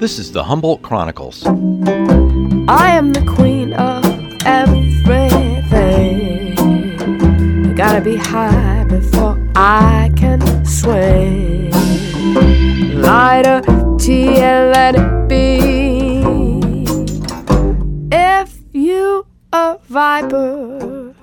This is the Humboldt Chronicles. I am the queen of everything. I gotta be high before I can sway. Lighter, a tea let it be. If you a viper.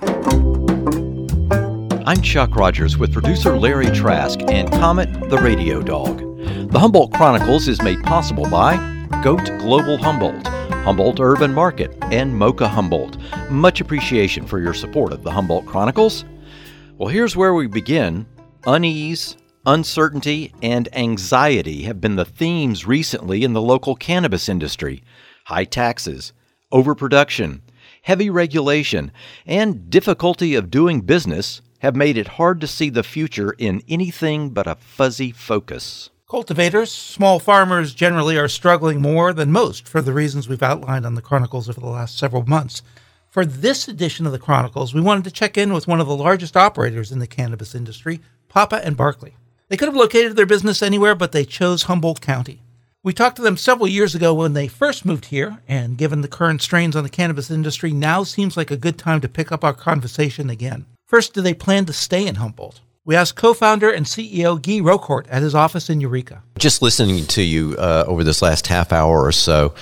I'm Chuck Rogers with producer Larry Trask and Comet the Radio Dog. The Humboldt Chronicles is made possible by Goat Global Humboldt, Humboldt Urban Market, and Mocha Humboldt. Much appreciation for your support of the Humboldt Chronicles. Well, here's where we begin. Unease, uncertainty, and anxiety have been the themes recently in the local cannabis industry. High taxes, overproduction, heavy regulation, and difficulty of doing business have made it hard to see the future in anything but a fuzzy focus. Cultivators, small farmers generally are struggling more than most for the reasons we've outlined on the Chronicles over the last several months. For this edition of the Chronicles, we wanted to check in with one of the largest operators in the cannabis industry, Papa and Barkley. They could have located their business anywhere, but they chose Humboldt County. We talked to them several years ago when they first moved here, and given the current strains on the cannabis industry, now seems like a good time to pick up our conversation again. First, do they plan to stay in Humboldt? We asked co founder and CEO Guy Raccourt at his office in Eureka. Just listening to you uh, over this last half hour or so,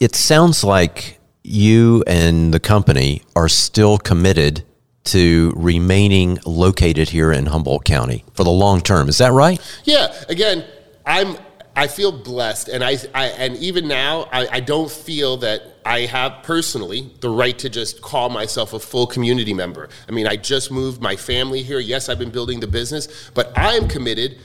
it sounds like you and the company are still committed to remaining located here in Humboldt County for the long term. Is that right? Yeah. Again, I'm I feel blessed, and I, I and even now, I, I, don't feel that I have personally the right to just call myself a full community member. I mean, I just moved my family here. Yes, I've been building the business, but I am committed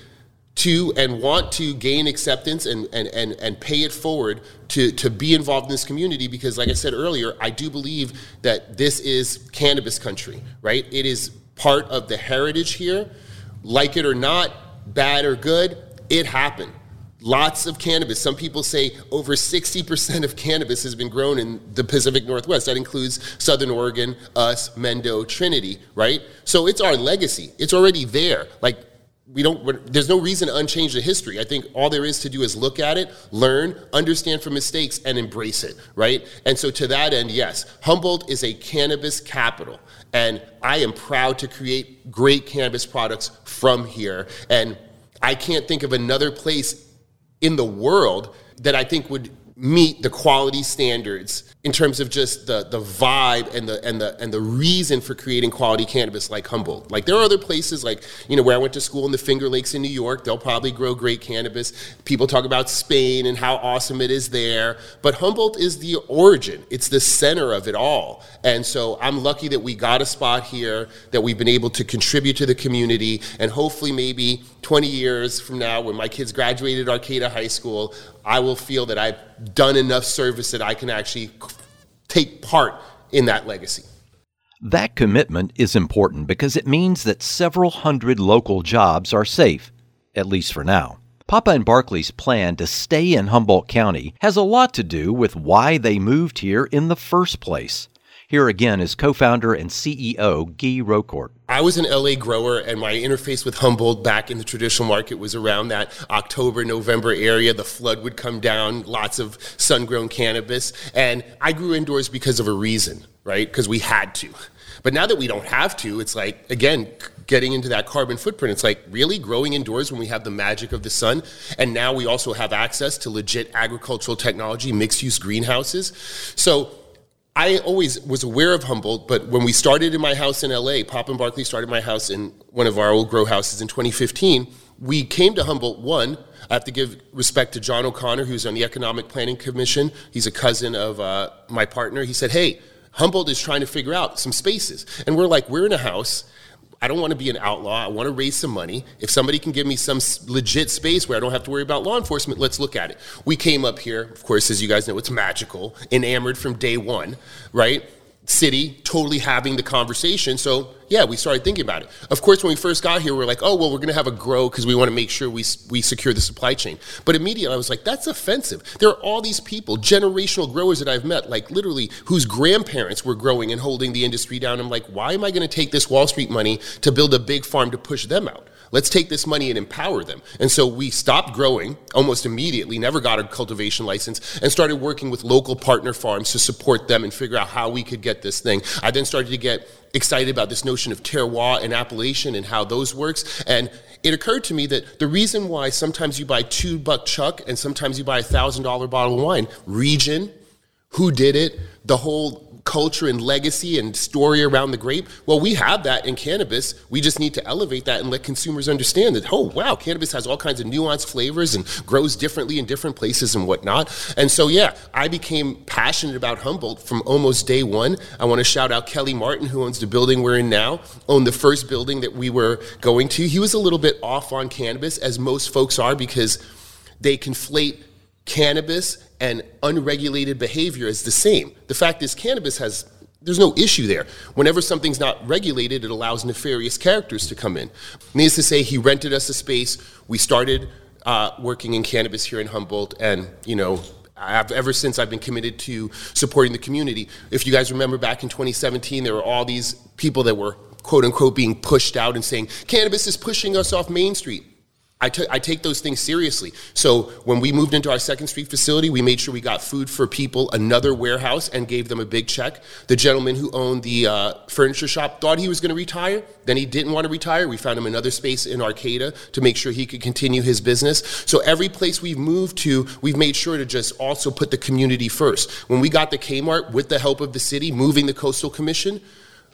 to and want to gain acceptance and, and, and, and pay it forward to, to be involved in this community because, like I said earlier, I do believe that this is cannabis country, right? It is part of the heritage here. Like it or not, bad or good, it happened Lots of cannabis. Some people say over 60% of cannabis has been grown in the Pacific Northwest. That includes Southern Oregon, us, Mendo, Trinity, right? So it's our legacy. It's already there. Like, we don't, there's no reason to unchange the history. I think all there is to do is look at it, learn, understand from mistakes, and embrace it, right? And so to that end, yes, Humboldt is a cannabis capital. And I am proud to create great cannabis products from here. And I can't think of another place in the world that I think would meet the quality standards in terms of just the, the vibe and the and the and the reason for creating quality cannabis like Humboldt. Like there are other places like, you know, where I went to school in the Finger Lakes in New York, they'll probably grow great cannabis. People talk about Spain and how awesome it is there, but Humboldt is the origin. It's the center of it all. And so I'm lucky that we got a spot here, that we've been able to contribute to the community and hopefully maybe 20 years from now when my kids graduated Arcata High School, I will feel that I've done enough service that I can actually take part in that legacy. That commitment is important because it means that several hundred local jobs are safe, at least for now. Papa and Barkley's plan to stay in Humboldt County has a lot to do with why they moved here in the first place. Here again is co founder and CEO Guy Raccourt. I was an LA grower, and my interface with Humboldt back in the traditional market was around that October, November area. The flood would come down, lots of sun grown cannabis. And I grew indoors because of a reason, right? Because we had to. But now that we don't have to, it's like, again, getting into that carbon footprint. It's like really growing indoors when we have the magic of the sun. And now we also have access to legit agricultural technology, mixed use greenhouses. So I always was aware of Humboldt, but when we started in my house in LA, Pop and Barkley started my house in one of our old grow houses in 2015. We came to Humboldt, one, I have to give respect to John O'Connor, who's on the Economic Planning Commission. He's a cousin of uh, my partner. He said, Hey, Humboldt is trying to figure out some spaces. And we're like, We're in a house I don't want to be an outlaw. I want to raise some money. If somebody can give me some legit space where I don't have to worry about law enforcement, let's look at it. We came up here, of course, as you guys know, it's magical, enamored from day one, right? City totally having the conversation. So yeah, we started thinking about it. Of course, when we first got here, we are like, oh well, we're going to have a grow because we want to make sure we we secure the supply chain. But immediately, I was like, that's offensive. There are all these people, generational growers that I've met, like literally whose grandparents were growing and holding the industry down. I'm like, why am I going to take this Wall Street money to build a big farm to push them out? Let's take this money and empower them. And so we stopped growing almost immediately, never got a cultivation license, and started working with local partner farms to support them and figure out how we could get this thing. I then started to get excited about this notion of terroir and appellation and how those works. And it occurred to me that the reason why sometimes you buy two buck chuck and sometimes you buy a thousand dollar bottle of wine, region, who did it, the whole culture and legacy and story around the grape. Well, we have that in cannabis. We just need to elevate that and let consumers understand that, oh, wow, cannabis has all kinds of nuanced flavors and grows differently in different places and whatnot. And so, yeah, I became passionate about Humboldt from almost day one. I want to shout out Kelly Martin, who owns the building we're in now, owned the first building that we were going to. He was a little bit off on cannabis, as most folks are, because they conflate cannabis and unregulated behavior is the same. The fact is, cannabis has there's no issue there. Whenever something's not regulated, it allows nefarious characters to come in. Needless to say, he rented us a space. We started uh, working in cannabis here in Humboldt, and you know, I've, ever since I've been committed to supporting the community. If you guys remember back in 2017, there were all these people that were quote unquote being pushed out and saying cannabis is pushing us off Main Street. I, t- I take those things seriously. So when we moved into our Second Street facility, we made sure we got food for people, another warehouse, and gave them a big check. The gentleman who owned the uh, furniture shop thought he was going to retire. Then he didn't want to retire. We found him another space in Arcata to make sure he could continue his business. So every place we've moved to, we've made sure to just also put the community first. When we got the Kmart with the help of the city, moving the Coastal Commission,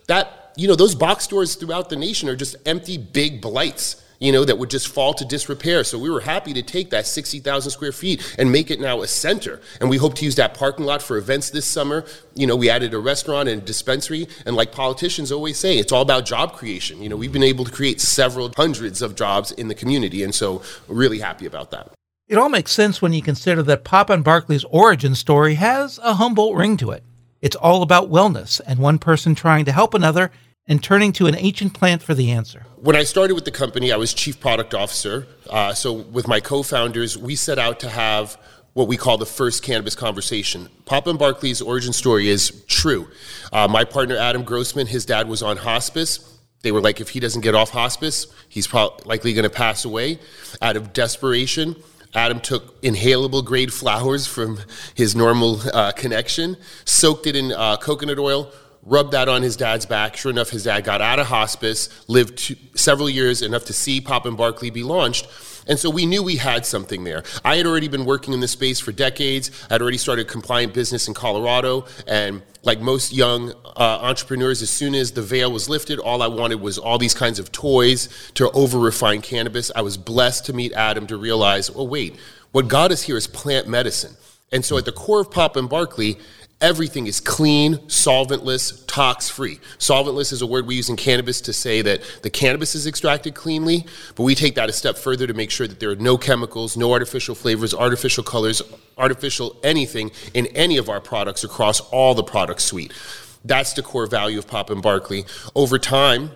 that, you know, those box stores throughout the nation are just empty, big blights you know, that would just fall to disrepair. So we were happy to take that 60,000 square feet and make it now a center. And we hope to use that parking lot for events this summer. You know, we added a restaurant and a dispensary. And like politicians always say, it's all about job creation. You know, we've been able to create several hundreds of jobs in the community. And so really happy about that. It all makes sense when you consider that Papa and Barkley's origin story has a Humboldt ring to it. It's all about wellness and one person trying to help another and turning to an ancient plant for the answer. When I started with the company, I was chief product officer. Uh, so, with my co founders, we set out to have what we call the first cannabis conversation. Papa and Barkley's origin story is true. Uh, my partner, Adam Grossman, his dad was on hospice. They were like, if he doesn't get off hospice, he's likely going to pass away. Out of desperation, Adam took inhalable grade flowers from his normal uh, connection, soaked it in uh, coconut oil, rubbed that on his dad's back. Sure enough, his dad got out of hospice, lived two, several years enough to see Pop and Barkley be launched. And so we knew we had something there. I had already been working in this space for decades. I'd already started a compliant business in Colorado. And like most young uh, entrepreneurs, as soon as the veil was lifted, all I wanted was all these kinds of toys to over refine cannabis. I was blessed to meet Adam to realize, oh, wait, what got us here is plant medicine. And so at the core of Pop and Barkley everything is clean, solventless, tox free. Solventless is a word we use in cannabis to say that the cannabis is extracted cleanly, but we take that a step further to make sure that there are no chemicals, no artificial flavors, artificial colors, artificial anything in any of our products across all the product suite. That's the core value of Pop and Barkley. Over time,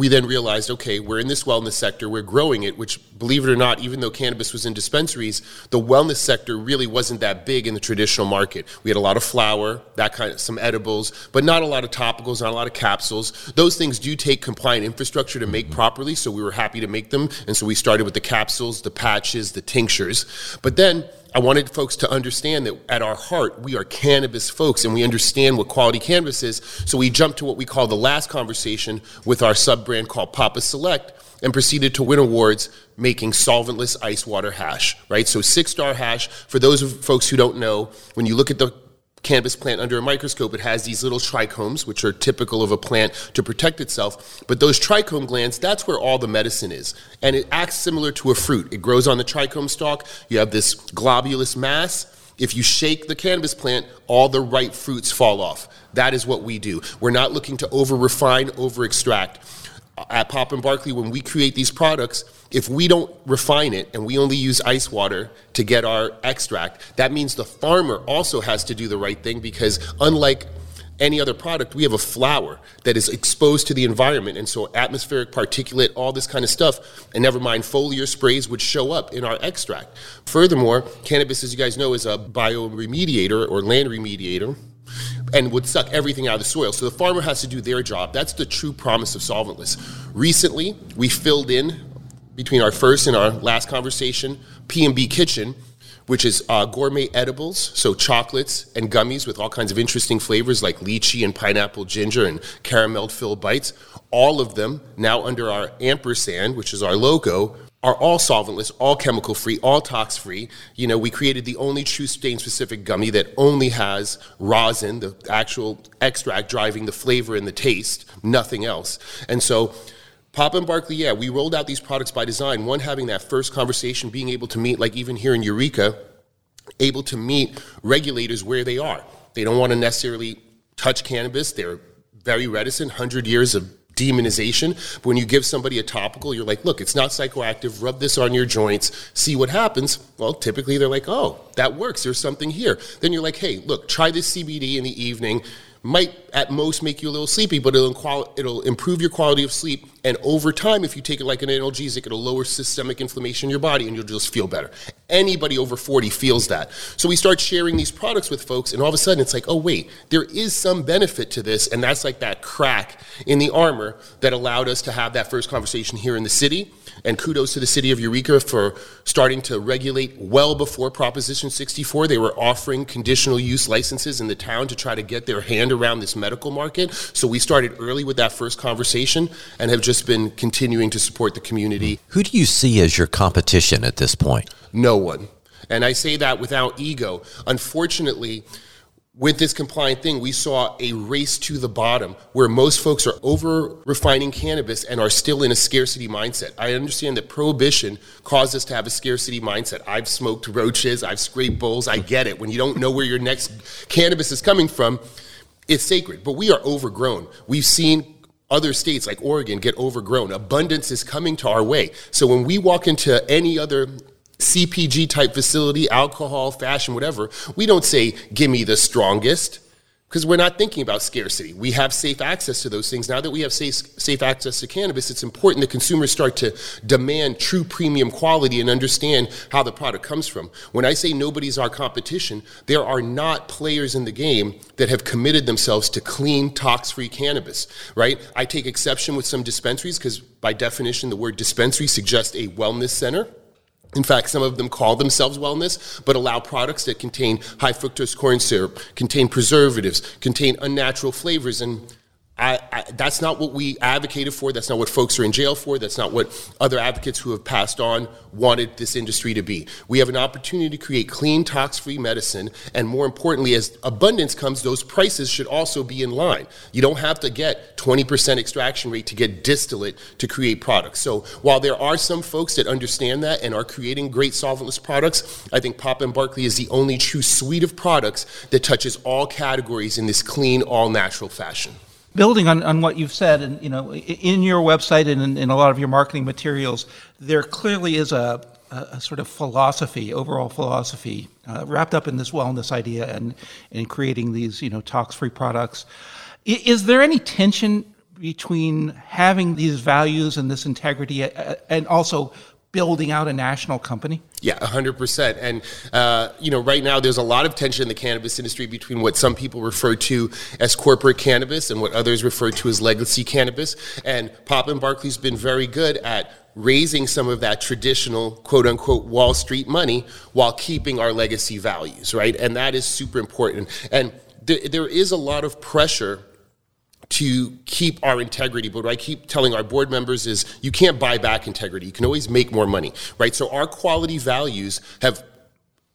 we then realized, okay, we're in this wellness sector, we're growing it, which, believe it or not, even though cannabis was in dispensaries, the wellness sector really wasn't that big in the traditional market. We had a lot of flower, that kind of some edibles, but not a lot of topicals, not a lot of capsules. Those things do take compliant infrastructure to make mm-hmm. properly, so we were happy to make them, and so we started with the capsules, the patches, the tinctures. But then I wanted folks to understand that at our heart, we are cannabis folks and we understand what quality cannabis is. So we jumped to what we call the last conversation with our sub brand called Papa Select and proceeded to win awards making solventless ice water hash, right? So six star hash. For those folks who don't know, when you look at the cannabis plant under a microscope, it has these little trichomes, which are typical of a plant to protect itself. But those trichome glands, that's where all the medicine is. And it acts similar to a fruit. It grows on the trichome stalk. You have this globulous mass. If you shake the cannabis plant, all the ripe fruits fall off. That is what we do. We're not looking to over refine, over extract. At Pop and Barkley, when we create these products, if we don't refine it and we only use ice water to get our extract, that means the farmer also has to do the right thing because unlike any other product, we have a flower that is exposed to the environment. And so atmospheric particulate, all this kind of stuff, and never mind foliar sprays would show up in our extract. Furthermore, cannabis, as you guys know, is a bioremediator or land remediator and would suck everything out of the soil. So the farmer has to do their job. That's the true promise of solventless. Recently, we filled in between our first and our last conversation, P&B Kitchen, which is uh, gourmet edibles, so chocolates and gummies with all kinds of interesting flavors like lychee and pineapple ginger and caramel filled bites. All of them now under our ampersand, which is our logo, are all solventless, all chemical free, all tox free. You know, we created the only true strain specific gummy that only has rosin, the actual extract driving the flavor and the taste, nothing else. And so, Pop and Barkley, yeah, we rolled out these products by design. One, having that first conversation, being able to meet, like even here in Eureka, able to meet regulators where they are. They don't want to necessarily touch cannabis. They're very reticent, 100 years of demonization. But when you give somebody a topical, you're like, look, it's not psychoactive. Rub this on your joints, see what happens. Well, typically they're like, oh, that works. There's something here. Then you're like, hey, look, try this CBD in the evening might at most make you a little sleepy, but it'll, it'll improve your quality of sleep. And over time, if you take it like an analgesic, it'll lower systemic inflammation in your body and you'll just feel better. Anybody over 40 feels that. So we start sharing these products with folks, and all of a sudden it's like, oh, wait, there is some benefit to this. And that's like that crack in the armor that allowed us to have that first conversation here in the city. And kudos to the city of Eureka for starting to regulate well before Proposition 64. They were offering conditional use licenses in the town to try to get their hand around this medical market. So we started early with that first conversation and have just been continuing to support the community. Who do you see as your competition at this point? No one. And I say that without ego. Unfortunately, with this compliant thing, we saw a race to the bottom where most folks are over refining cannabis and are still in a scarcity mindset. I understand that prohibition caused us to have a scarcity mindset. I've smoked roaches, I've scraped bowls, I get it. When you don't know where your next cannabis is coming from, it's sacred. But we are overgrown. We've seen other states like Oregon get overgrown. Abundance is coming to our way. So when we walk into any other CPG type facility, alcohol, fashion, whatever, we don't say, give me the strongest because we're not thinking about scarcity. We have safe access to those things. Now that we have safe, safe access to cannabis, it's important that consumers start to demand true premium quality and understand how the product comes from. When I say nobody's our competition, there are not players in the game that have committed themselves to clean, tox free cannabis, right? I take exception with some dispensaries because, by definition, the word dispensary suggests a wellness center. In fact, some of them call themselves wellness, but allow products that contain high fructose corn syrup, contain preservatives, contain unnatural flavors, and I, I, that's not what we advocated for. That's not what folks are in jail for. That's not what other advocates who have passed on wanted this industry to be. We have an opportunity to create clean, tox free medicine. And more importantly, as abundance comes, those prices should also be in line. You don't have to get 20% extraction rate to get distillate to create products. So while there are some folks that understand that and are creating great solventless products, I think Pop and Barkley is the only true suite of products that touches all categories in this clean, all natural fashion building on, on what you've said, and you know, in your website and in, in a lot of your marketing materials, there clearly is a, a sort of philosophy, overall philosophy, uh, wrapped up in this wellness idea and in creating these, you know, tox-free products. Is there any tension between having these values and this integrity, uh, and also building out a national company? Yeah, 100%. And, uh, you know, right now there's a lot of tension in the cannabis industry between what some people refer to as corporate cannabis and what others refer to as legacy cannabis. And Pop and Barkley's been very good at raising some of that traditional quote unquote Wall Street money while keeping our legacy values, right? And that is super important. And th- there is a lot of pressure to keep our integrity. But what I keep telling our board members is you can't buy back integrity. You can always make more money, right? So our quality values have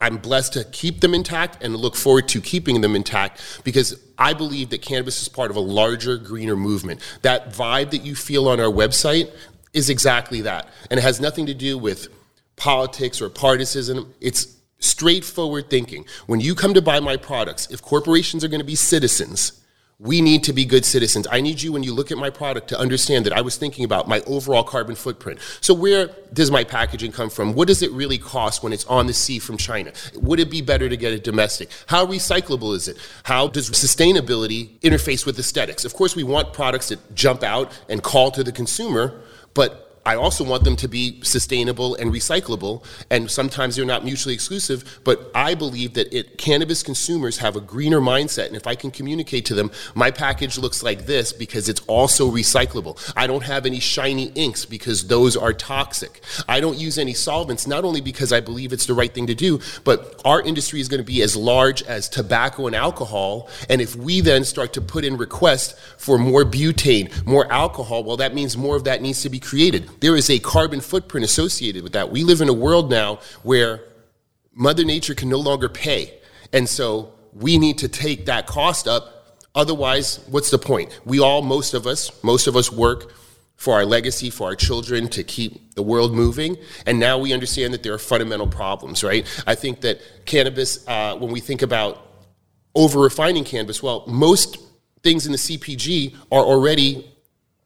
I'm blessed to keep them intact and look forward to keeping them intact because I believe that cannabis is part of a larger, greener movement. That vibe that you feel on our website is exactly that. And it has nothing to do with politics or partisanship. It's straightforward thinking. When you come to buy my products, if corporations are going to be citizens, we need to be good citizens. I need you, when you look at my product, to understand that I was thinking about my overall carbon footprint. So, where does my packaging come from? What does it really cost when it's on the sea from China? Would it be better to get it domestic? How recyclable is it? How does sustainability interface with aesthetics? Of course, we want products that jump out and call to the consumer, but I also want them to be sustainable and recyclable, and sometimes they're not mutually exclusive. But I believe that it, cannabis consumers have a greener mindset, and if I can communicate to them, my package looks like this because it's also recyclable. I don't have any shiny inks because those are toxic. I don't use any solvents, not only because I believe it's the right thing to do, but our industry is going to be as large as tobacco and alcohol. And if we then start to put in requests for more butane, more alcohol, well, that means more of that needs to be created. There is a carbon footprint associated with that. We live in a world now where Mother Nature can no longer pay. And so we need to take that cost up. Otherwise, what's the point? We all, most of us, most of us work for our legacy, for our children, to keep the world moving. And now we understand that there are fundamental problems, right? I think that cannabis, uh, when we think about over refining cannabis, well, most things in the CPG are already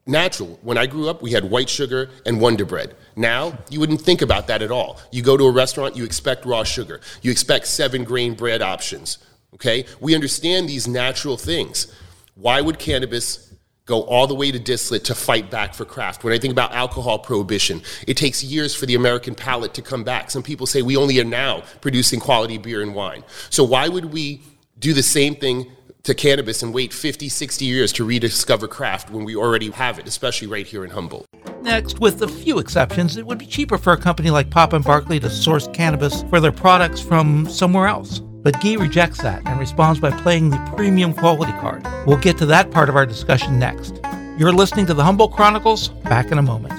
natural. When I grew up, we had white sugar and Wonder Bread. Now, you wouldn't think about that at all. You go to a restaurant, you expect raw sugar, you expect seven grain bread options. Okay? We understand these natural things. Why would cannabis go all the way to distillate to fight back for craft. When I think about alcohol prohibition, it takes years for the American palate to come back. Some people say we only are now producing quality beer and wine. So why would we do the same thing to cannabis and wait 50, 60 years to rediscover craft when we already have it, especially right here in Humboldt? Next, with a few exceptions, it would be cheaper for a company like Papa and Barkley to source cannabis for their products from somewhere else. But Guy rejects that and responds by playing the premium quality card. We'll get to that part of our discussion next. You're listening to the Humboldt Chronicles. Back in a moment.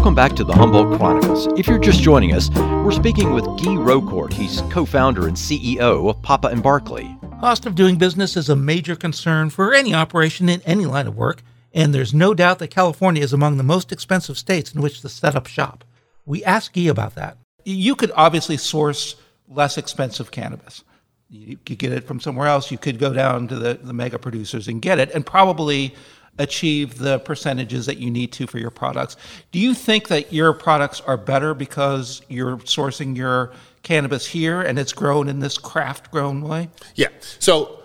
Welcome back to the Humboldt Chronicles. If you're just joining us, we're speaking with Guy Raccourt. He's co-founder and CEO of Papa and Barkley. Cost of doing business is a major concern for any operation in any line of work, and there's no doubt that California is among the most expensive states in which to set up shop. We asked Guy about that. You could obviously source less expensive cannabis. You could get it from somewhere else. You could go down to the, the mega producers and get it, and probably achieve the percentages that you need to for your products. Do you think that your products are better because you're sourcing your cannabis here and it's grown in this craft grown way? Yeah. So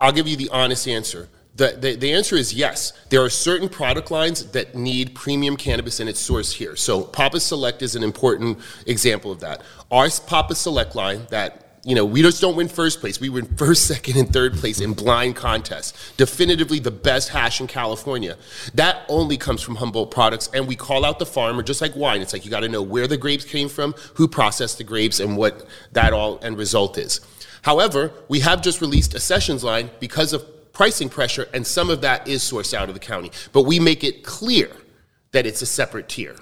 I'll give you the honest answer. The, the, the, answer is yes. There are certain product lines that need premium cannabis and it's sourced here. So Papa Select is an important example of that. Our Papa Select line that you know, we just don't win first place. We win first, second, and third place in blind contests. Definitively the best hash in California. That only comes from Humboldt products, and we call out the farmer just like wine. It's like you got to know where the grapes came from, who processed the grapes, and what that all end result is. However, we have just released a sessions line because of pricing pressure, and some of that is sourced out of the county. But we make it clear that it's a separate tier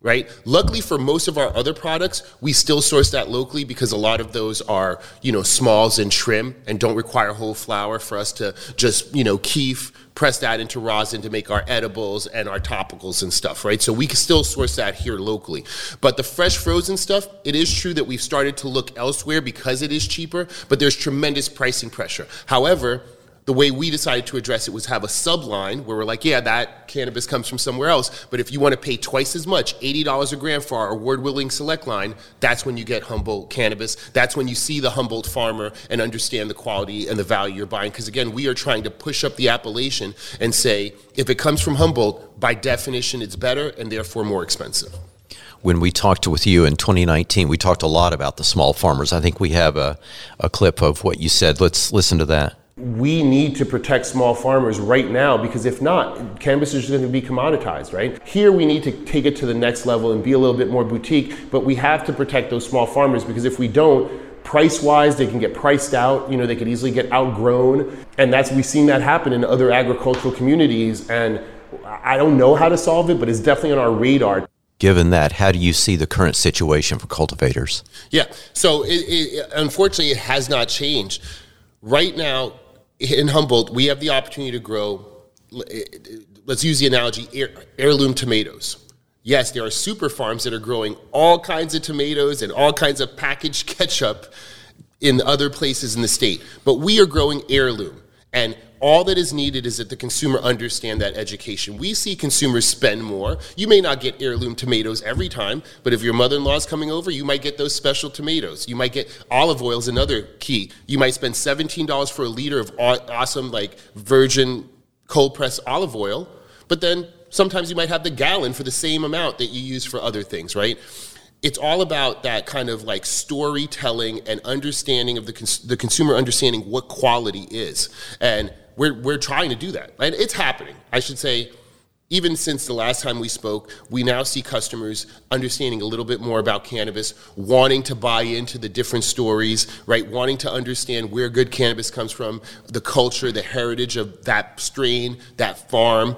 right? Luckily for most of our other products, we still source that locally because a lot of those are, you know, smalls and trim and don't require whole flower for us to just, you know, keef, press that into rosin to make our edibles and our topicals and stuff, right? So we can still source that here locally. But the fresh frozen stuff, it is true that we've started to look elsewhere because it is cheaper, but there's tremendous pricing pressure. However, the way we decided to address it was have a subline where we're like, yeah, that cannabis comes from somewhere else, but if you want to pay twice as much, $80 a gram for our award-winning select line, that's when you get Humboldt cannabis. That's when you see the Humboldt farmer and understand the quality and the value you're buying. Because again, we are trying to push up the appellation and say, if it comes from Humboldt, by definition, it's better and therefore more expensive when we talked with you in 2019, we talked a lot about the small farmers. I think we have a, a clip of what you said. Let's listen to that we need to protect small farmers right now because if not, cannabis is going to be commoditized, right? Here we need to take it to the next level and be a little bit more boutique, but we have to protect those small farmers because if we don't, price wise, they can get priced out, you know, they could easily get outgrown. And that's, we've seen that happen in other agricultural communities. And I don't know how to solve it, but it's definitely on our radar. Given that, how do you see the current situation for cultivators? Yeah, so it, it, unfortunately, it has not changed. Right now, in Humboldt, we have the opportunity to grow, let's use the analogy, heir, heirloom tomatoes. Yes, there are super farms that are growing all kinds of tomatoes and all kinds of packaged ketchup in other places in the state, but we are growing heirloom. And all that is needed is that the consumer understand that education. We see consumers spend more. You may not get heirloom tomatoes every time, but if your mother-in-law is coming over, you might get those special tomatoes. You might get olive oil is another key. You might spend $17 for a liter of awesome like virgin cold pressed olive oil, but then sometimes you might have the gallon for the same amount that you use for other things, right? it's all about that kind of like storytelling and understanding of the, cons- the consumer understanding what quality is. And we're, we're trying to do that. And it's happening. I should say, even since the last time we spoke, we now see customers understanding a little bit more about cannabis, wanting to buy into the different stories, right? Wanting to understand where good cannabis comes from, the culture, the heritage of that strain, that farm.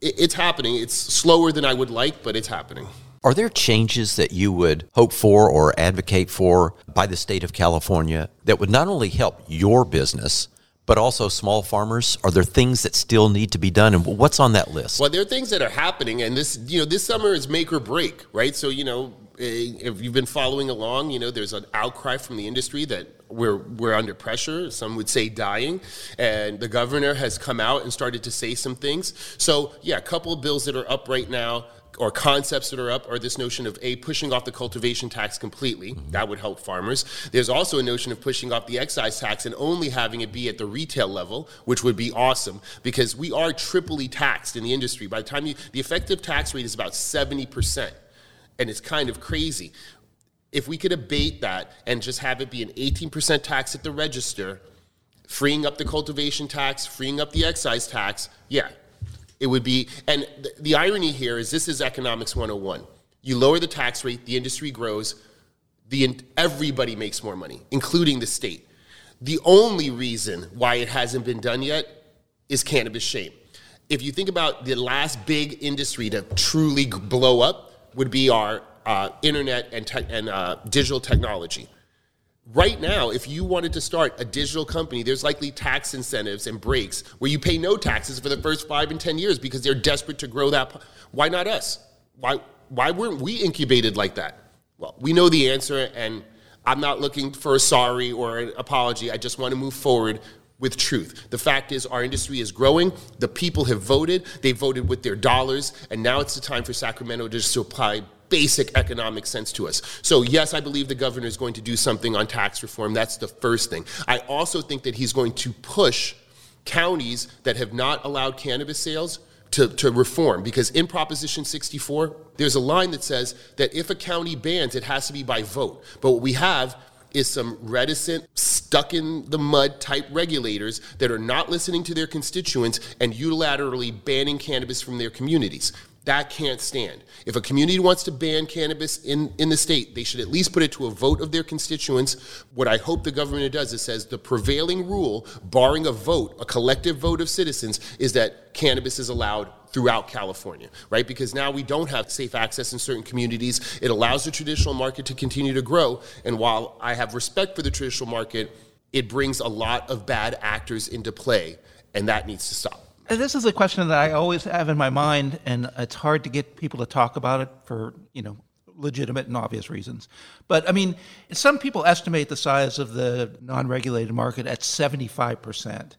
It's happening. It's slower than I would like, but it's happening. Are there changes that you would hope for or advocate for by the state of California that would not only help your business, but also small farmers? Are there things that still need to be done, and what's on that list? Well, there are things that are happening, and this, you know, this summer is make or break, right? So, you know, eh, if you've been following along, you know, there's an outcry from the industry that we're we're under pressure. Some would say dying, and the governor has come out and started to say some things. So, yeah, a couple of bills that are up right now or concepts that are up are this notion of a pushing off the cultivation tax completely. Mm-hmm. That would help farmers. There's also a notion of pushing off the excise tax and only having it be at the retail level, which would be awesome because we are triply taxed in the industry. By the time you, the effective tax rate is about 70%, and it's kind of crazy. If we could abate that and just have it be an 18% tax at the register, freeing up the cultivation tax, freeing up the excise tax, yeah, it would be, and the, irony here is this is economics 101. You lower the tax rate, the industry grows, the, everybody makes more money, including the state. The only reason why it hasn't been done yet is cannabis shame. If you think about the last big industry to truly blow up, would be our uh, internet and, te- and uh, digital technology. Right now, if you wanted to start a digital company, there's likely tax incentives and breaks where you pay no taxes for the first five and 10 years because they're desperate to grow that. Why not us? Why, why weren't we incubated like that? Well, we know the answer, and I'm not looking for a sorry or an apology. I just want to move forward with truth. The fact is, our industry is growing. The people have voted. They voted with their dollars, and now it's the time for Sacramento to just apply basic economic sense to us. So, yes, I believe the governor is going to do something on tax reform. That's the first thing. I also think that he's going to push counties that have not allowed cannabis sales to, to reform because in Proposition 64, there's a line that says that if a county bans, it has to be by vote. But what we have is some reticent, stuck in the mud type regulators that are not listening to their constituents and unilaterally banning cannabis from their communities. That can't stand. If a community wants to ban cannabis in, in the state, they should at least put it to a vote of their constituents. What I hope the government does is says the prevailing rule, barring a vote, a collective vote of citizens, is that cannabis is allowed throughout California, right? Because now we don't have safe access in certain communities. It allows the traditional market to continue to grow. And while I have respect for the traditional market, it brings a lot of bad actors into play, and that needs to stop. This is a question that I always have in my mind, and it's hard to get people to talk about it for you know legitimate and obvious reasons. But I mean, some people estimate the size of the non-regulated market at seventy-five percent.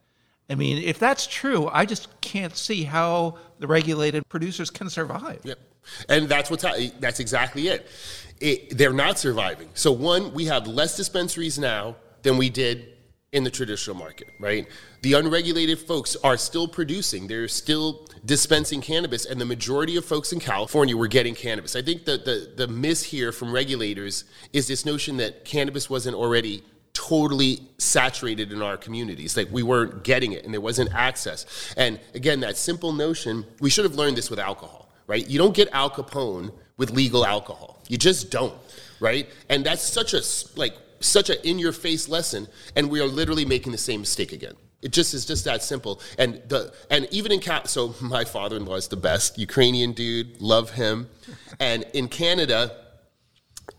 I mean, if that's true, I just can't see how the regulated producers can survive. Yep. And that's what's that's exactly it. it. They're not surviving. So one, we have less dispensaries now than we did in the traditional market, right? The unregulated folks are still producing, they're still dispensing cannabis, and the majority of folks in California were getting cannabis. I think that the, the miss here from regulators is this notion that cannabis wasn't already totally saturated in our communities. Like we weren't getting it and there wasn't access. And again, that simple notion, we should have learned this with alcohol, right? You don't get Al Capone with legal alcohol. You just don't, right? And that's such a like such an in your face lesson, and we are literally making the same mistake again. It just is just that simple. And the and even in Cat, so my father-in-law is the best Ukrainian dude, love him. And in Canada,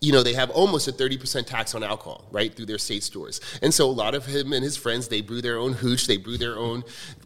you know, they have almost a 30% tax on alcohol, right, through their state stores. And so a lot of him and his friends, they brew their own hooch, they brew their own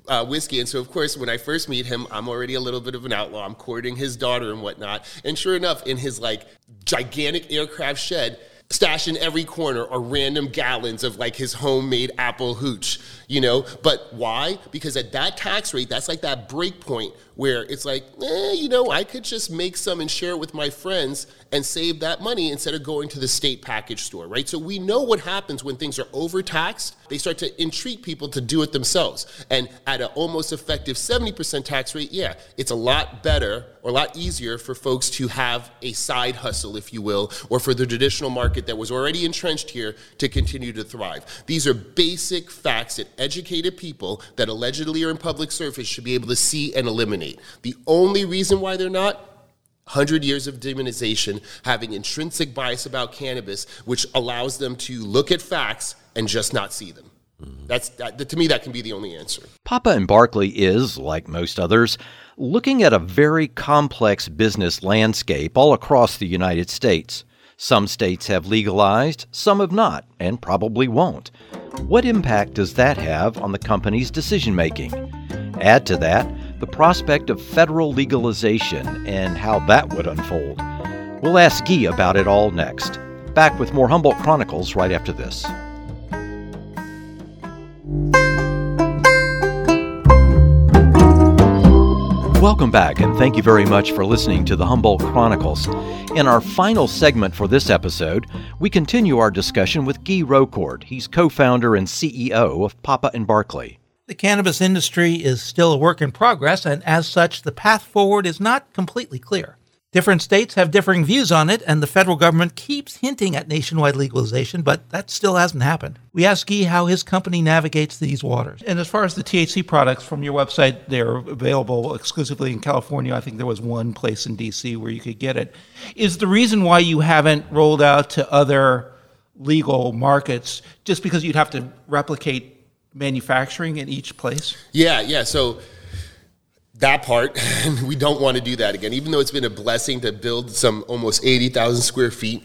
uh, whiskey. And so, of course, when I first meet him, I'm already a little bit of an outlaw. I'm courting his daughter and whatnot. And sure enough, in his like gigantic aircraft shed, stash in every corner are random gallons of like his homemade apple hooch, you know? But why? Because at that tax rate, that's like that break point where it's like, eh, you know, I could just make some and share it with my friends and save that money instead of going to the state package store, right? So we know what happens when things are overtaxed. They start to entreat people to do it themselves. And at an almost effective 70% tax rate, yeah, it's a lot better or a lot easier for folks to have a side hustle, if you will, or for the traditional market that was already entrenched here to continue to thrive. These are basic facts that educated people that allegedly are in public service should be able to see and eliminate. The only reason why they're not 100 years of demonization, having intrinsic bias about cannabis, which allows them to look at facts and just not see them. Mm-hmm. That's that, to me that can be the only answer. Papa and Barkley is, like most others, looking at a very complex business landscape all across the United States. Some states have legalized, some have not, and probably won't. What impact does that have on the company's decision making? Add to that the prospect of federal legalization and how that would unfold. We'll ask Guy about it all next. Back with more Humboldt Chronicles right after this. Welcome back, and thank you very much for listening to the Humboldt Chronicles. In our final segment for this episode, we continue our discussion with Guy Raccourt. He's co founder and CEO of Papa and Barkley. The cannabis industry is still a work in progress, and as such, the path forward is not completely clear. Different states have differing views on it, and the federal government keeps hinting at nationwide legalization, but that still hasn't happened. We asked Guy how his company navigates these waters. And as far as the THC products from your website, they're available exclusively in California. I think there was one place in DC where you could get it. Is the reason why you haven't rolled out to other legal markets just because you'd have to replicate manufacturing in each place? Yeah, yeah. So that part, we don't want to do that again. Even though it's been a blessing to build some almost 80,000 square feet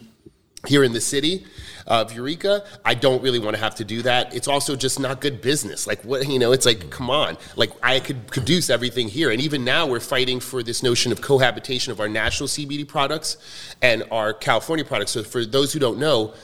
here in the city of Eureka, I don't really want to have to do that. It's also just not good business. Like what you know, it's like come on. Like I could produce everything here, and even now we're fighting for this notion of cohabitation of our national CBD products and our California products. So for those who don't know,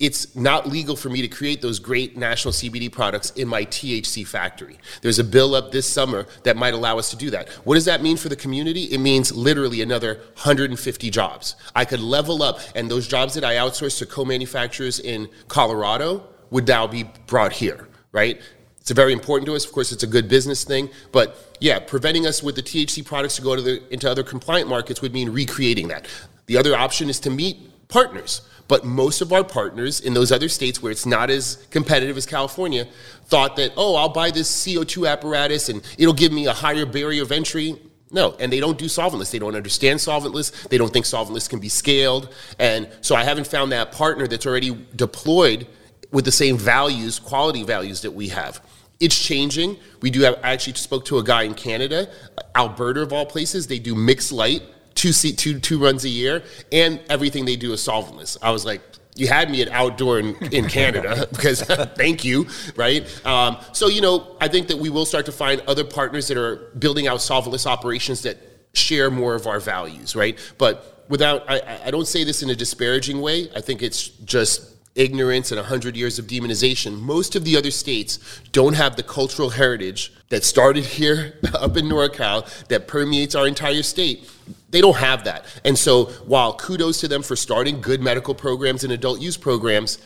it's not legal for me to create those great national CBD products in my THC factory. There's a bill up this summer that might allow us to do that. What does that mean for the community? It means literally another 150 jobs. I could level up, and those jobs that I outsource to co manufacturers in Colorado would now be brought here, right? It's very important to us. Of course, it's a good business thing, but yeah, preventing us with the THC products to go to the, into other compliant markets would mean recreating that. The other option is to meet partners but most of our partners in those other states where it's not as competitive as California thought that, oh, I'll buy this CO2 apparatus and it'll give me a higher barrier of entry. No, and they don't do solventless. They don't understand solventless. They don't think solventless can be scaled. And so I haven't found that partner that's already deployed with the same values, quality values that we have. It's changing. We do have, I actually spoke to a guy in Canada, Alberta of all places. They do mixed light two seat two two runs a year, and everything they do is solventless. I was like, you had me at outdoor in, in Canada because thank you, right? Um, so you know, I think that we will start to find other partners that are building out solventless operations that share more of our values, right? But without, I, I don't say this in a disparaging way. I think it's just ignorance and 100 years of demonization, most of the other states don't have the cultural heritage that started here up in NorCal that permeates our entire state. They don't have that. And so, while kudos to them for starting good medical programs and adult use programs,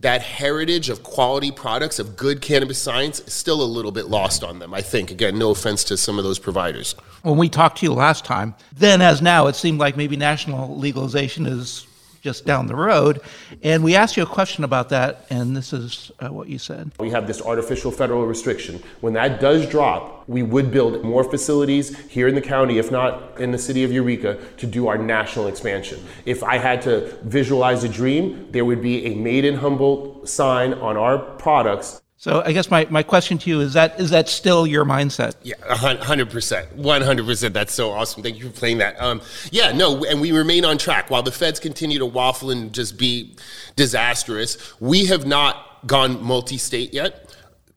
that heritage of quality products, of good cannabis science, is still a little bit lost on them, I think. Again, no offense to some of those providers. When we talked to you last time, then as now, it seemed like maybe national legalization is just down the road. And we asked you a question about that, and this is uh, what you said. We have this artificial federal restriction. When that does drop, we would build more facilities here in the county, if not in the city of Eureka, to do our national expansion. If I had to visualize a dream, there would be a made in Humboldt sign on our products so I guess my, my question to you is that is that still your mindset? Yeah, hundred percent, one hundred percent. That's so awesome. Thank you for playing that. Um, yeah, no, and we remain on track while the feds continue to waffle and just be disastrous. We have not gone multi-state yet.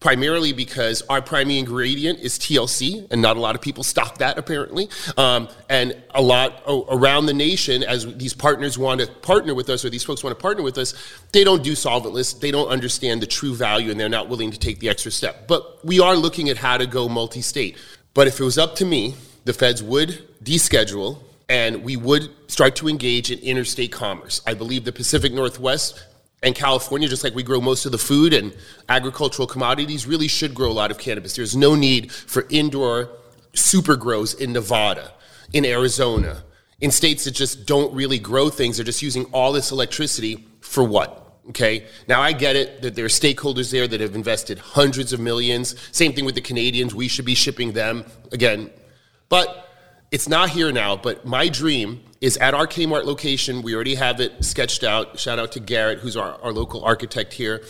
Primarily because our primary ingredient is TLC, and not a lot of people stock that apparently. Um, and a lot around the nation, as these partners want to partner with us, or these folks want to partner with us, they don't do solventless. They don't understand the true value, and they're not willing to take the extra step. But we are looking at how to go multi-state. But if it was up to me, the feds would deschedule and we would start to engage in interstate commerce. I believe the Pacific Northwest and California, just like we grow most of the food and agricultural commodities, really should grow a lot of cannabis. There's no need for indoor super grows in Nevada, in Arizona, in states that just don't really grow things. They're just using all this electricity for what? Okay. Now I get it that there are stakeholders there that have invested hundreds of millions. Same thing with the Canadians. We should be shipping them again. But it's not here now, but my dream is at our Kmart location. We already have it sketched out. Shout out to Garrett, who's our, our local architect here.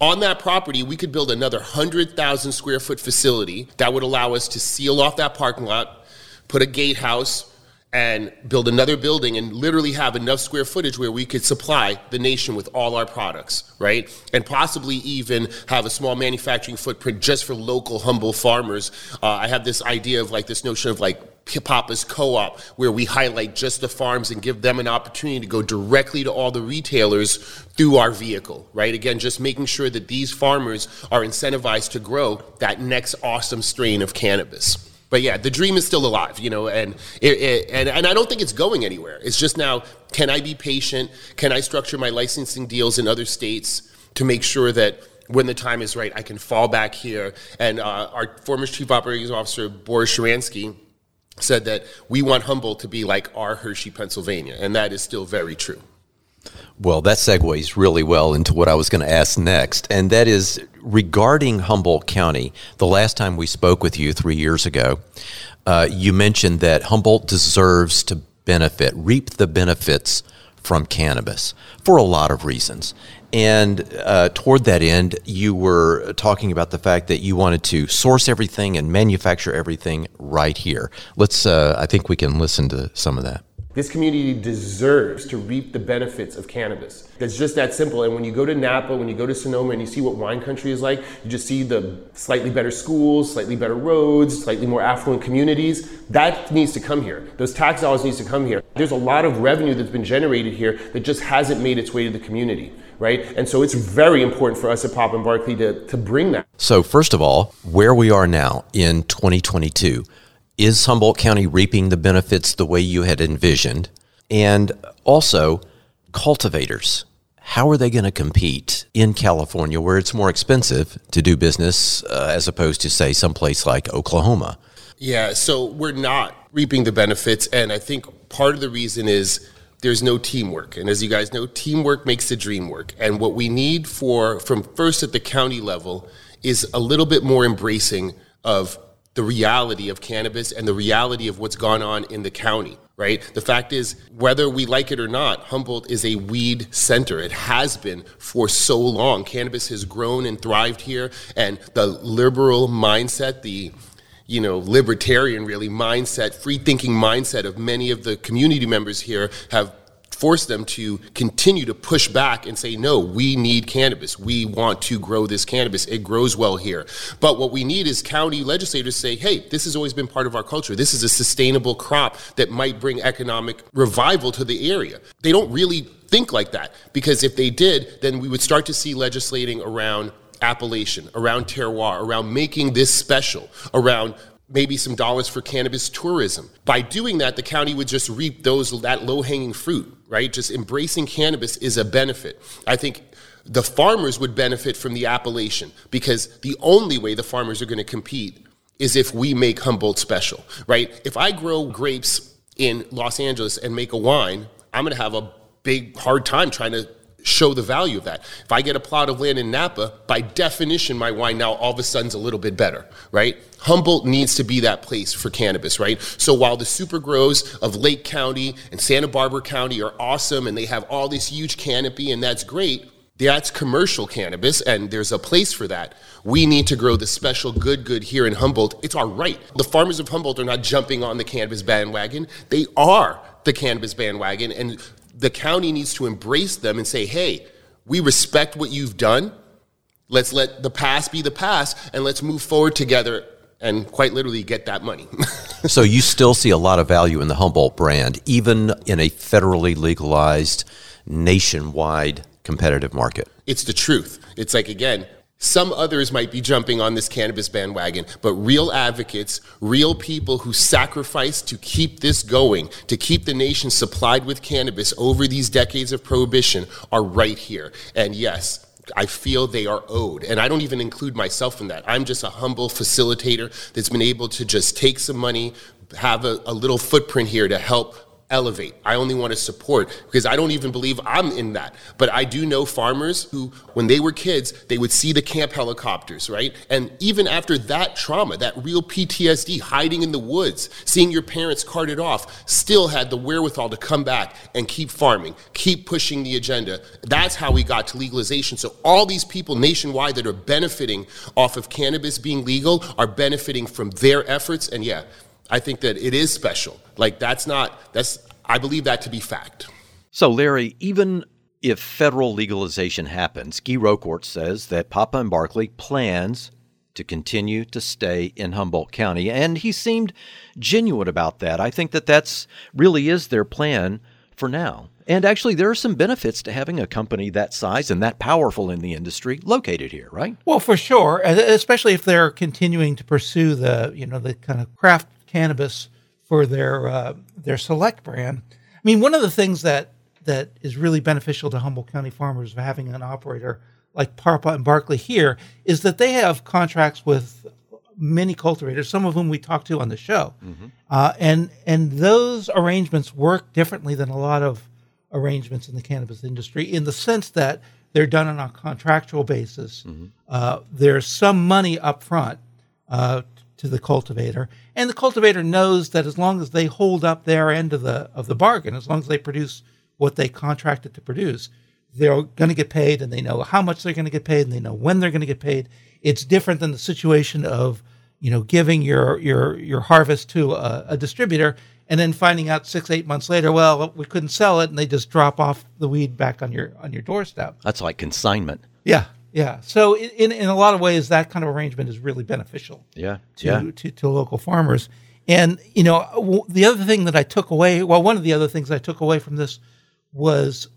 On that property, we could build another 100,000 square foot facility that would allow us to seal off that parking lot, put a gatehouse, and build another building and literally have enough square footage where we could supply the nation with all our products, right? And possibly even have a small manufacturing footprint just for local Humboldt farmers. Uh, I have this idea of like this notion of like Papa's Co-op, where we highlight just the farms and give them an opportunity to go directly to all the retailers through our vehicle, right? Again, just making sure that these farmers are incentivized to grow that next awesome strain of cannabis. But yeah, the dream is still alive, you know, and it, it, and and I don't think it's going anywhere. It's just now, can I be patient? Can I structure my licensing deals in other states to make sure that when the time is right, I can fall back here. And uh, our former chief operating officer, Boris Sharansky, said that we want Humboldt to be like our Hershey, Pennsylvania, and that is still very true. Well, that segues really well into what I was going to ask next, and that is regarding Humboldt County. The last time we spoke with you three years ago, uh, you mentioned that Humboldt deserves to benefit, reap the benefits from cannabis for a lot of reasons. And uh, toward that end, you were talking about the fact that you wanted to source everything and manufacture everything right here. Let's, uh, I think we can listen to some of that. This community deserves to reap the benefits of cannabis. It's just that simple. And when you go to Napa, when you go to Sonoma, and you see what wine country is like, you just see the slightly better schools, slightly better roads, slightly more affluent communities. That needs to come here. Those tax dollars needs to come here. There's a lot of revenue that's been generated here that just hasn't made its way to the community right? And so it's very important for us at Papa and Barkley to, to bring that. So, first of all, where we are now in 2022, is Humboldt County reaping the benefits the way you had envisioned? And also, cultivators. How are they going to compete in California where it's more expensive to do business uh, as opposed to, say, someplace like Oklahoma? Yeah, so we're not reaping the benefits. And I think part of the reason is there's no teamwork. And as you guys know, teamwork makes the dream work. And what we need for from first at the county level is a little bit more embracing of the reality of cannabis and the reality of what's gone on in the county, right? The fact is, whether we like it or not, Humboldt is a weed center. It has been for so long. Cannabis has grown and thrived here, and the liberal mindset, the you know, libertarian really mindset, free thinking mindset of many of the community members here have forced them to continue to push back and say, no, we need cannabis. We want to grow this cannabis. It grows well here. But what we need is county legislators say, hey, this has always been part of our culture. This is a sustainable crop that might bring economic revival to the area. They don't really think like that because if they did, then we would start to see legislating around appellation, around terroir, around making this special, around maybe some dollars for cannabis tourism. By doing that, the county would just reap those that low-hanging fruit, right? Just embracing cannabis is a benefit. I think the farmers would benefit from the appellation because the only way the farmers are going to compete is if we make Humboldt special, right? If I grow grapes in Los Angeles and make a wine, I'm going to have a big hard time trying to show the value of that. If I get a plot of land in Napa, by definition, my wine now all of a sudden's a little bit better, right? Humboldt needs to be that place for cannabis, right? So while the super grows of Lake County and Santa Barbara County are awesome and they have all this huge canopy and that's great, that's commercial cannabis and there's a place for that. We need to grow the special good good here in Humboldt. It's our right. The farmers of Humboldt are not jumping on the cannabis bandwagon. They are the cannabis bandwagon and the county needs to embrace them and say, hey, we respect what you've done. Let's let the past be the past and let's move forward together and quite literally get that money. so you still see a lot of value in the Humboldt brand, even in a federally legalized nationwide competitive market. It's the truth. It's like, again, some others might be jumping on this cannabis bandwagon, but real advocates, real people who sacrificed to keep this going, to keep the nation supplied with cannabis over these decades of prohibition, are right here. And yes, I feel they are owed. And I don't even include myself in that. I'm just a humble facilitator that's been able to just take some money, have a, a little footprint here to help elevate. I only want to support because I don't even believe I'm in that. But I do know farmers who, when they were kids, they would see the CAMP helicopters, right? And even after that trauma, that real PTSD, hiding in the woods, seeing your parents carted off, still had the wherewithal to come back and keep farming, keep pushing the agenda. That's how we got to legalization. So all these people nationwide that are benefiting off of cannabis being legal are benefiting from their efforts. And yeah, I think that it is special. Like that's not that's I believe that to be fact. So Larry, even if federal legalization happens, Guy Raccourt says that Papa and Barkley plans to continue to stay in Humboldt County, and he seemed genuine about that. I think that that's really is their plan for now. And actually, there are some benefits to having a company that size and that powerful in the industry located here, right? Well, for sure, especially if they're continuing to pursue the you know the kind of craft cannabis for their uh, their select brand. I mean, one of the things that that is really beneficial to Humboldt County farmers of having an operator like Papa and Barkley here is that they have contracts with many cultivators, some of whom we talked to on the show, mm-hmm. uh, and and those arrangements work differently than a lot of arrangements in the cannabis industry in the sense that they're done on a contractual basis. Mm-hmm. Uh, there's some money up front uh, to the cultivator, and the cultivator knows that as long as they hold up their end of the of the bargain, as long as they produce what they contracted to produce, they're going to get paid, and they know how much they're going to get paid, and they know when they're going to get paid. It's different than the situation of you know giving your your your harvest to a, a distributor and then finding out six eight months later, well, we couldn't sell it, and they just drop off the weed back on your on your doorstep. That's like consignment. Yeah, yeah. So in, in a lot of ways, that kind of arrangement is really beneficial. Yeah. To, yeah. to, to local farmers. And, you know, the other thing that I took away, well, one of the other things I took away from this was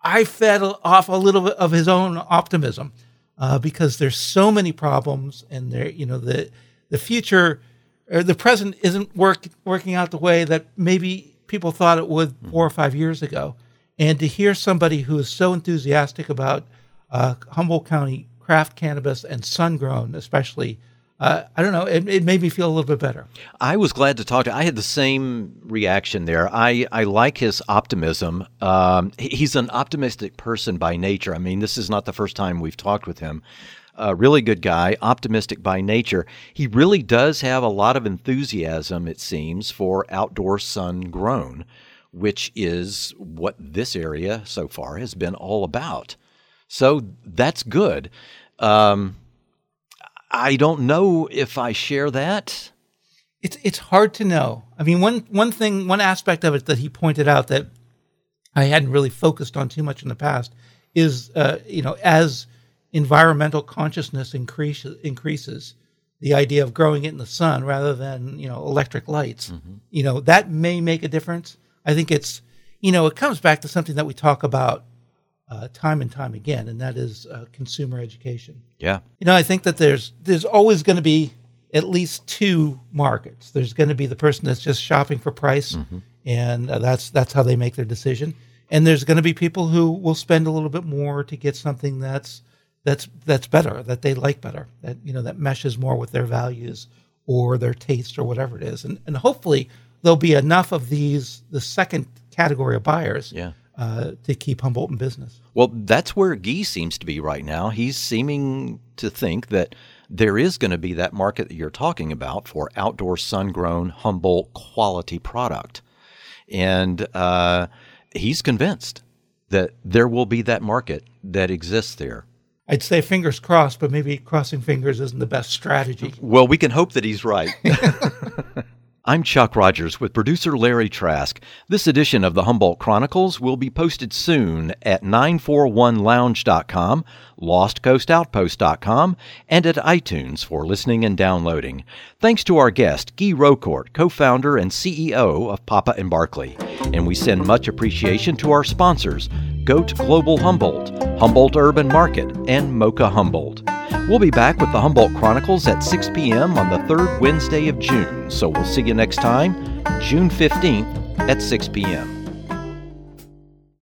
I fed off a little bit of his own optimism uh, because there's so many problems and there, you know, the, the future or the present isn't work, working out the way that maybe people thought it would four or five years ago. And to hear somebody who is so enthusiastic about – uh, Humboldt County craft cannabis and sun grown, especially. Uh, I don't know. It, it, made me feel a little bit better. I was glad to talk to. I had the same reaction there. I, I like his optimism. Um, he's an optimistic person by nature. I mean, this is not the first time we've talked with him. A really good guy, optimistic by nature. He really does have a lot of enthusiasm, it seems, for outdoor sun grown, which is what this area so far has been all about. So that's good. Um, I don't know if I share that. It's it's hard to know. I mean, one one thing, one aspect of it that he pointed out that I hadn't really focused on too much in the past is, uh, you know, as environmental consciousness increase, increases, the idea of growing it in the sun rather than you know electric lights, mm-hmm. you know, that may make a difference. I think it's, you know, it comes back to something that we talk about uh, time and time again, and that is uh, consumer education. Yeah, you know, I think that there's there's always going to be at least two markets. There's going to be the person that's just shopping for price, mm-hmm. and uh, that's that's how they make their decision. And there's going to be people who will spend a little bit more to get something that's that's that's better, that they like better, that you know that meshes more with their values or their taste or whatever it is. And and hopefully there'll be enough of these the second category of buyers yeah uh, to keep Humboldt in business. Well, that's where Guy seems to be right now. He's seeming to think that there is going to be that market that you're talking about for outdoor sun grown Humboldt quality product. And uh, he's convinced that there will be that market that exists there. I'd say fingers crossed, but maybe crossing fingers isn't the best strategy. Well, we can hope that he's right. I'm Chuck Rogers with producer Larry Trask. This edition of the Humboldt Chronicles will be posted soon at 941lounge.com, lostcoastoutpost.com, and at iTunes for listening and downloading. Thanks to our guest, Guy Raccourt, co-founder and CEO of Papa and Barkley. And we send much appreciation to our sponsors, Goat Global Humboldt, Humboldt Urban Market, and Mocha Humboldt. We'll be back with the Humboldt Chronicles at 6 p.m. on the third Wednesday of June, so we'll see you next time, June 15th at 6 p.m.